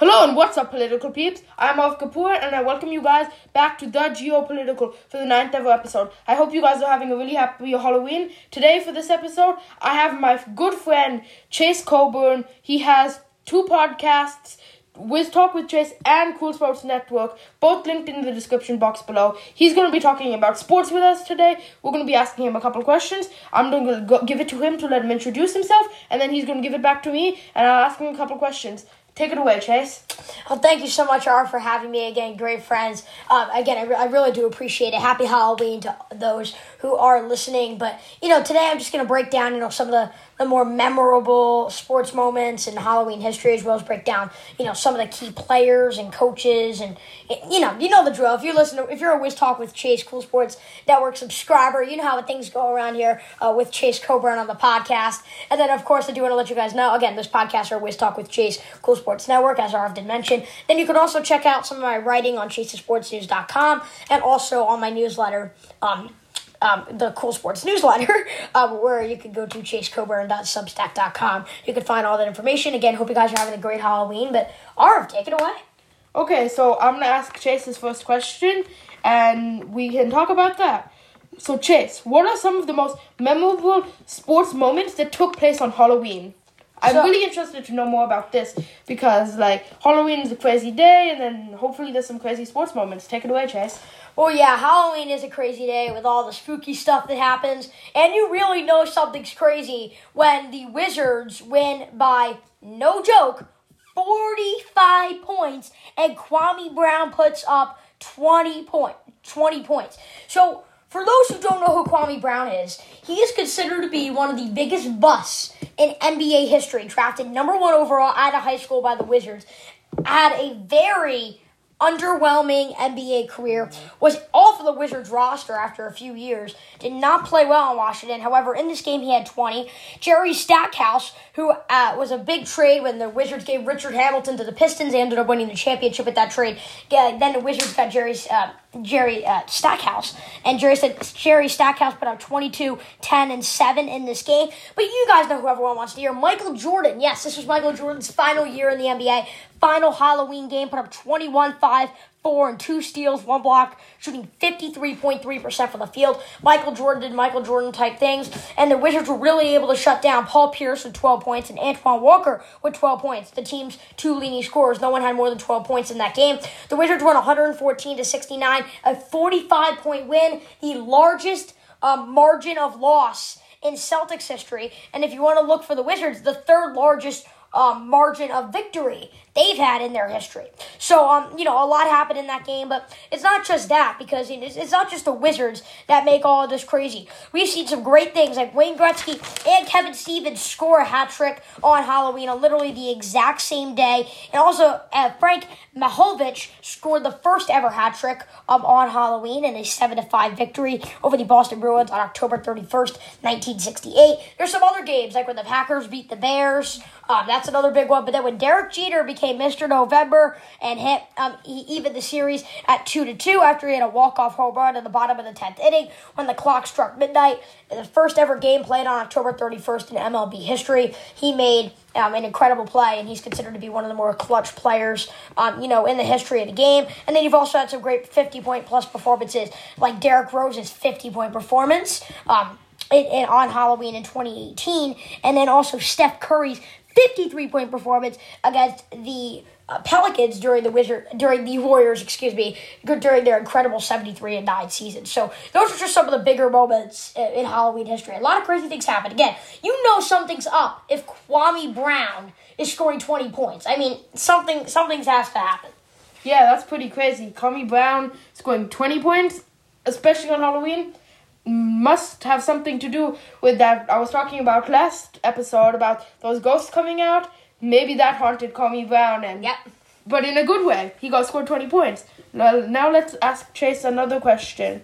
Hello and what's up, political peeps? I'm Arv Kapoor and I welcome you guys back to the Geopolitical for the ninth ever episode. I hope you guys are having a really happy Halloween. Today, for this episode, I have my good friend Chase Coburn. He has two podcasts. Wiz Talk with Chase and Cool Sports Network, both linked in the description box below. He's going to be talking about sports with us today. We're going to be asking him a couple questions. I'm going to give it to him to let him introduce himself, and then he's going to give it back to me, and I'll ask him a couple questions. Take it away, Chase. Well, thank you so much, R, for having me again. Great friends. Um, again, I, re- I really do appreciate it. Happy Halloween to those who are listening. But you know, today I'm just to break down, you know, some of the the more memorable sports moments in Halloween history, as well as break down, you know, some of the key players and coaches, and you know, you know the drill. If you listen, to, if you're a Talk with Chase Cool Sports Network subscriber, you know how things go around here uh, with Chase Coburn on the podcast. And then, of course, I do want to let you guys know again, this podcast are Wiz Talk with Chase Cool Sports Network, as Arv did mention. Then you can also check out some of my writing on ChaseSportsNews.com and also on my newsletter. Um, um, the Cool Sports newsletter, um, where you can go to chasecoburn.substack.com. You can find all that information. Again, hope you guys are having a great Halloween. But Arv, take it away. Okay, so I'm gonna ask Chase his first question, and we can talk about that. So, Chase, what are some of the most memorable sports moments that took place on Halloween? I'm So- really interested to know more about this because, like, Halloween is a crazy day, and then hopefully there's some crazy sports moments. Take it away, Chase. Well, yeah, Halloween is a crazy day with all the spooky stuff that happens, and you really know something's crazy when the Wizards win by no joke 45 points and Kwame Brown puts up 20 point 20 points. So, for those who don't know who Kwame Brown is, he is considered to be one of the biggest busts in NBA history. Drafted number 1 overall out of high school by the Wizards. Had a very underwhelming NBA career, was off of the Wizards roster after a few years, did not play well in Washington. However, in this game, he had 20. Jerry Stackhouse, who uh, was a big trade when the Wizards gave Richard Hamilton to the Pistons, they ended up winning the championship with that trade. Then the Wizards got Jerry's. Uh, Jerry uh, Stackhouse. And Jerry said Jerry Stackhouse put up 22, 10, and 7 in this game. But you guys know who everyone wants to hear. Michael Jordan. Yes, this was Michael Jordan's final year in the NBA. Final Halloween game. Put up 21, 5, 4, and 2 steals, 1 block, shooting 53.3% from the field. Michael Jordan did Michael Jordan type things. And the Wizards were really able to shut down Paul Pierce with 12 points and Antoine Walker with 12 points. The team's two leading scorers. No one had more than 12 points in that game. The Wizards won 114 to 69, a 45 point win, the largest um, margin of loss in Celtics history. And if you want to look for the Wizards, the third largest um, margin of victory they've had in their history. So, um, you know, a lot happened in that game, but it's not just that because it's, it's not just the Wizards that make all of this crazy. We've seen some great things like Wayne Gretzky and Kevin Stevens score a hat trick on Halloween on literally the exact same day, and also uh, Frank Mahovlich scored the first ever hat trick um, on Halloween in a seven to five victory over the Boston Bruins on October thirty first, nineteen sixty eight. There's some other games like when the Packers beat the Bears. Um, that's another big one. But then when Derek Jeter became Mr. November and hit um, he even the series at two to two after he had a walk off home run in the bottom of the tenth inning when the clock struck midnight. In The first ever game played on October 31st in MLB history. He made um, an incredible play, and he's considered to be one of the more clutch players, um, you know, in the history of the game. And then you've also had some great 50 point plus performances, like Derrick Rose's 50 point performance. Um, on Halloween in 2018, and then also Steph Curry's 53 point performance against the uh, Pelicans during the Wizard during the Warriors, excuse me, during their incredible 73 and 9 season. So those are just some of the bigger moments in, in Halloween history. A lot of crazy things happen. Again, you know something's up if Kwame Brown is scoring 20 points. I mean, something something's has to happen. Yeah, that's pretty crazy. Kwame Brown scoring 20 points, especially on Halloween, must have something to do with that. I was talking about last episode about those ghosts coming out. Maybe that haunted Kwame Brown, and Yep. but in a good way. He got scored 20 points. Now, now let's ask Chase another question.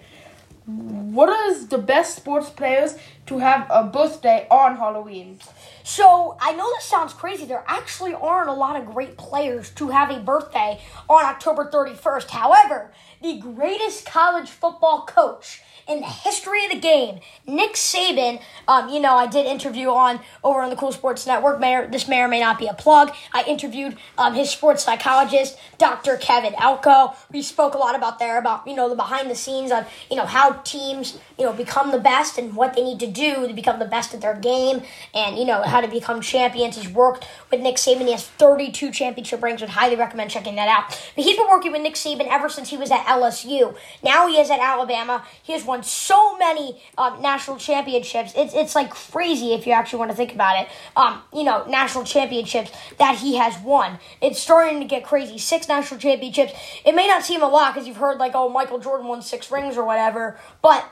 What is the best sports players to have a birthday on Halloween? So I know this sounds crazy. There actually aren't a lot of great players to have a birthday on October 31st. However, the greatest college football coach in the history of the game. Nick Saban, um, you know, I did interview on over on the Cool Sports Network. May this may or may not be a plug. I interviewed um, his sports psychologist, Dr. Kevin Elko. We spoke a lot about there about you know the behind the scenes on you know how teams you know become the best and what they need to do to become the best at their game, and you know how to become champions. He's worked with Nick Saban. He has 32 championship rings. Would highly recommend checking that out. But he's been working with Nick Saban ever since he was at LSU. Now he is at Alabama. He has won so many um, national championships. It's it's like crazy if you actually want to think about it. Um, you know, national championships that he has won. It's starting to get crazy. Six national championships. It may not seem a lot because you've heard like, oh, Michael Jordan won six rings or whatever, but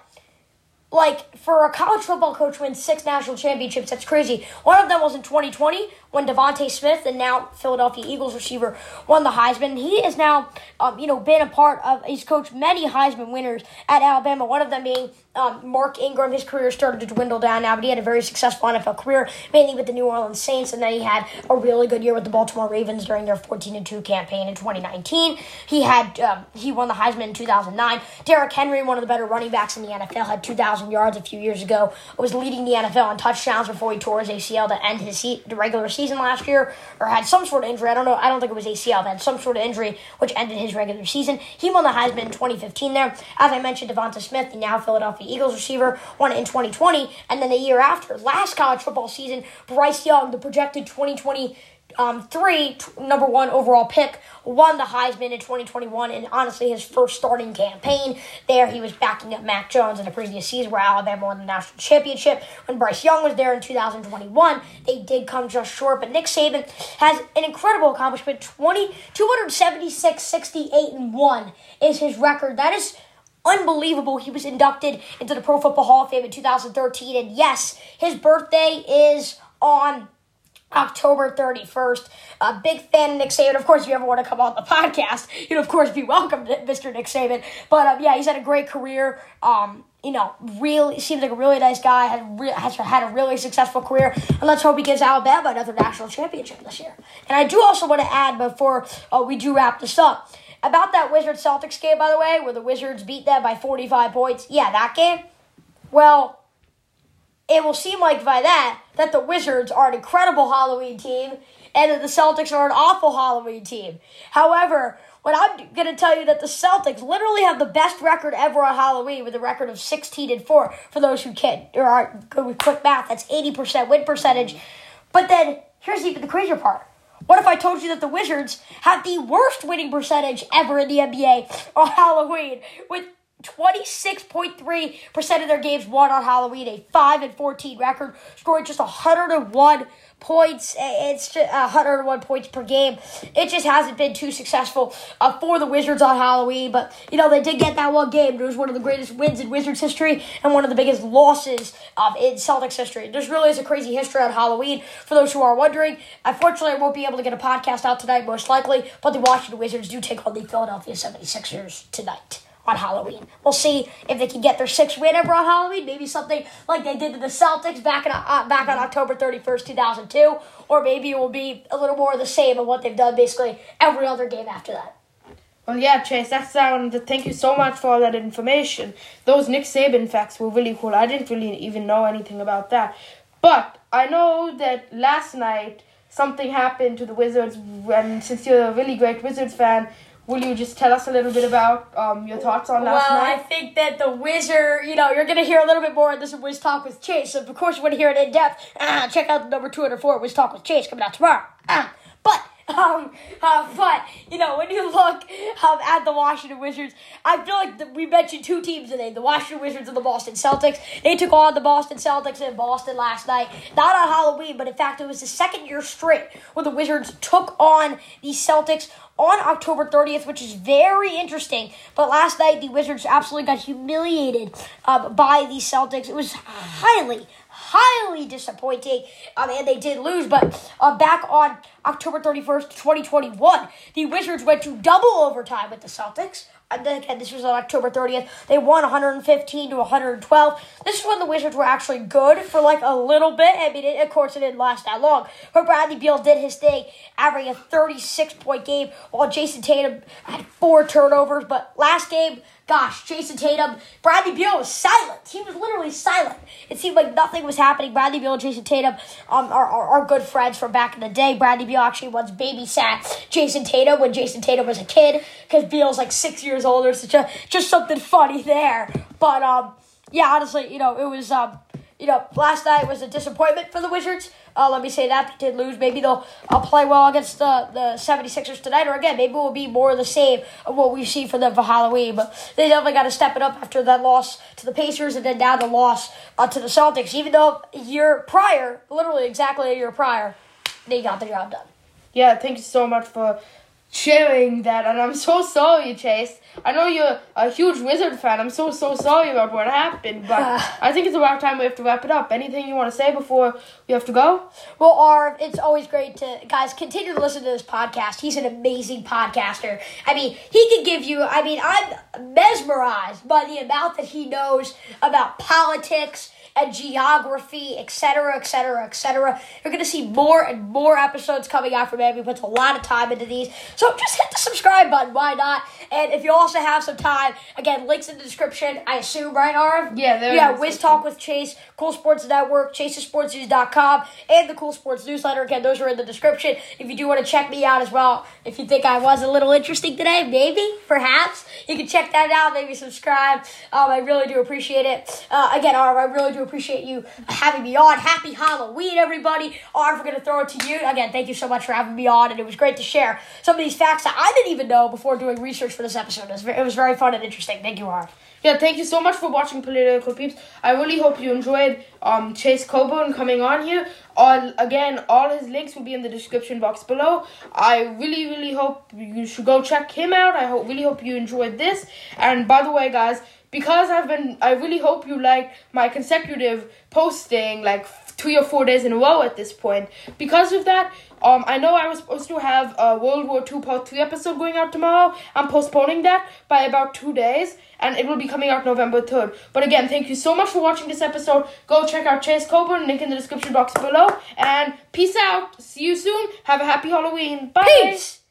like for a college football coach win six national championships, that's crazy. One of them was in 2020 when DeVonta Smith, the now Philadelphia Eagles receiver, won the Heisman. He has now, um, you know, been a part of. He's coached many Heisman winners at Alabama. One of them being um, Mark Ingram. His career started to dwindle down now, but he had a very successful NFL career, mainly with the New Orleans Saints, and then he had a really good year with the Baltimore Ravens during their 14 2 campaign in 2019. He had um, he won the Heisman in 2009. Derrick Henry, one of the better running backs in the NFL, had 2,000 yards a few years ago. Was leading the NFL in touchdowns before he tore his ACL to end his the regular season season last year or had some sort of injury. I don't know. I don't think it was ACL. But had some sort of injury which ended his regular season. He won the Heisman in 2015 there. As I mentioned, DeVonta Smith, the now Philadelphia Eagles receiver, won it in 2020. And then the year after, last college football season, Bryce Young, the projected 2020 um, three, t- number one overall pick, won the Heisman in 2021, and honestly, his first starting campaign there, he was backing up Mac Jones in the previous season where Alabama won the national championship. When Bryce Young was there in 2021, they did come just short, but Nick Saban has an incredible accomplishment 20, 276, 68, and 1 is his record. That is unbelievable. He was inducted into the Pro Football Hall of Fame in 2013, and yes, his birthday is on October 31st. A big fan of Nick Saban. Of course, if you ever want to come on the podcast, you'd of course be welcome, Mr. Nick Saban. But um, yeah, he's had a great career. Um, you know, really seems like a really nice guy. Has, re- has had a really successful career, and let's hope he gives Alabama another national championship this year. And I do also want to add before uh, we do wrap this up about that Wizards Celtics game, by the way, where the Wizards beat them by 45 points. Yeah, that game. Well, it will seem like by that that the Wizards are an incredible Halloween team and that the Celtics are an awful Halloween team. However, when I'm going to tell you that the Celtics literally have the best record ever on Halloween with a record of 16 and 4 for those who can or aren't good with quick math, that's 80% win percentage. But then here's even the crazier part. What if I told you that the Wizards have the worst winning percentage ever in the NBA on Halloween with 26.3% of their games won on Halloween, a 5 and 14 record, scoring just 101 points. It's just 101 points per game. It just hasn't been too successful uh, for the Wizards on Halloween, but you know they did get that one game. It was one of the greatest wins in Wizards history and one of the biggest losses um, in Celtics history. There's really is a crazy history on Halloween. For those who are wondering, unfortunately, I won't be able to get a podcast out tonight, most likely. But the Washington Wizards do take on the Philadelphia 76ers tonight on Halloween. We'll see if they can get their sixth win ever on Halloween. Maybe something like they did to the Celtics back in uh, back on October thirty first, two thousand two, or maybe it will be a little more of the same of what they've done basically every other game after that. Well, yeah, Chase, that sound. Thank you so much for all that information. Those Nick Saban facts were really cool. I didn't really even know anything about that, but I know that last night something happened to the Wizards. And since you're a really great Wizards fan, Will you just tell us a little bit about um, your thoughts on last well, night? Well, I think that the Wizard, you know, you're going to hear a little bit more of this in Wiz Talk with Chase. So, of course, you want to hear it in depth, uh, check out the number 204 Wiz Talk with Chase coming out tomorrow. Uh, but um, uh, but you know, when you look um, at the Washington Wizards, I feel like the, we mentioned two teams today: the Washington Wizards and the Boston Celtics. They took on the Boston Celtics in Boston last night, not on Halloween, but in fact, it was the second year straight where the Wizards took on the Celtics on October 30th, which is very interesting. But last night, the Wizards absolutely got humiliated um, by the Celtics. It was highly, highly disappointing, um, and they did lose. But uh, back on October 31st, 2021, the Wizards went to double overtime with the Celtics Again, this was on October 30th. They won 115 to 112. This is when the Wizards were actually good for like a little bit. I mean, it, of course, it didn't last that long. But Bradley Beal did his thing, averaging a 36 point game, while Jayson Tatum had four turnovers. But last game, Gosh, Jayson Tatum, Bradley Beal was silent. He was literally silent. It seemed like nothing was happening. Bradley Beal and Jayson Tatum um, are, are, are good friends from back in the day. Bradley Beal actually once babysat Jayson Tatum when Jayson Tatum was a kid because Beal's like six years older. So just, just something funny there. But um, yeah, honestly, you know, it was um, you know, last night was a disappointment for the Wizards. Uh, let me say that. They did lose. Maybe they'll uh, play well against the, the 76ers tonight. Or again, maybe it will be more of the same of what we see for them for Halloween. But they definitely got to step it up after that loss to the Pacers and then now the loss uh, to the Celtics. Even though a year prior, literally exactly a year prior, they got the job done. Yeah, thank you so much for sharing that, and I'm so sorry, Chase. I know you're a huge Wizard fan. I'm so so sorry about what happened, but I think it's about time we have to wrap it up. Anything you want to say before we have to go? Well, Arv, it's always great to guys continue to listen to this podcast. He's an amazing podcaster. I mean, he can give you. I mean, I'm mesmerized by the amount that he knows about politics and geography, etc., etc., etc. You're going to see more and more episodes coming out from him. He puts a lot of time into these. So just hit the subscribe button. Why not? And if you also have some time, again, links in the description, I assume, right, Arv? Yeah, there Yeah, Wiz Talk with Chase, Cool Sports Network, ChaseSportsNews.com, and the Cool Sports Newsletter. Again, those are in the description. If you do want to check me out as well, if you think I was a little interesting today, maybe, perhaps, you can check that out. Maybe subscribe. Um, I really do appreciate it. Uh, again, Arv, I really do appreciate you having me on. Happy Halloween, everybody. Arv, we're going to throw it to you. Again, thank you so much for having me on, and it was great to share some of these facts that I didn't even know before doing research for this episode. It was very, fun and interesting. Thank you, Arv. Yeah, thank you so much for watching Political Peeps. I really hope you enjoyed um, Chase Coburn coming on here. All again, all his links will be in the description box below. I really, really hope you should go check him out. I hope, really hope you enjoyed this. And by the way, guys, because I've been, I really hope you like my consecutive posting, like three or four days in a row at this point. Because of that, um, I know I was supposed to have a World War II Part 3 episode going out tomorrow. I'm postponing that by about two days, and it will be coming out November 3rd. But again, thank you so much for watching this episode. Go check out Chase Coburn, link in the description box below, and peace out. See you soon. Have a happy Halloween. Bye. Peace!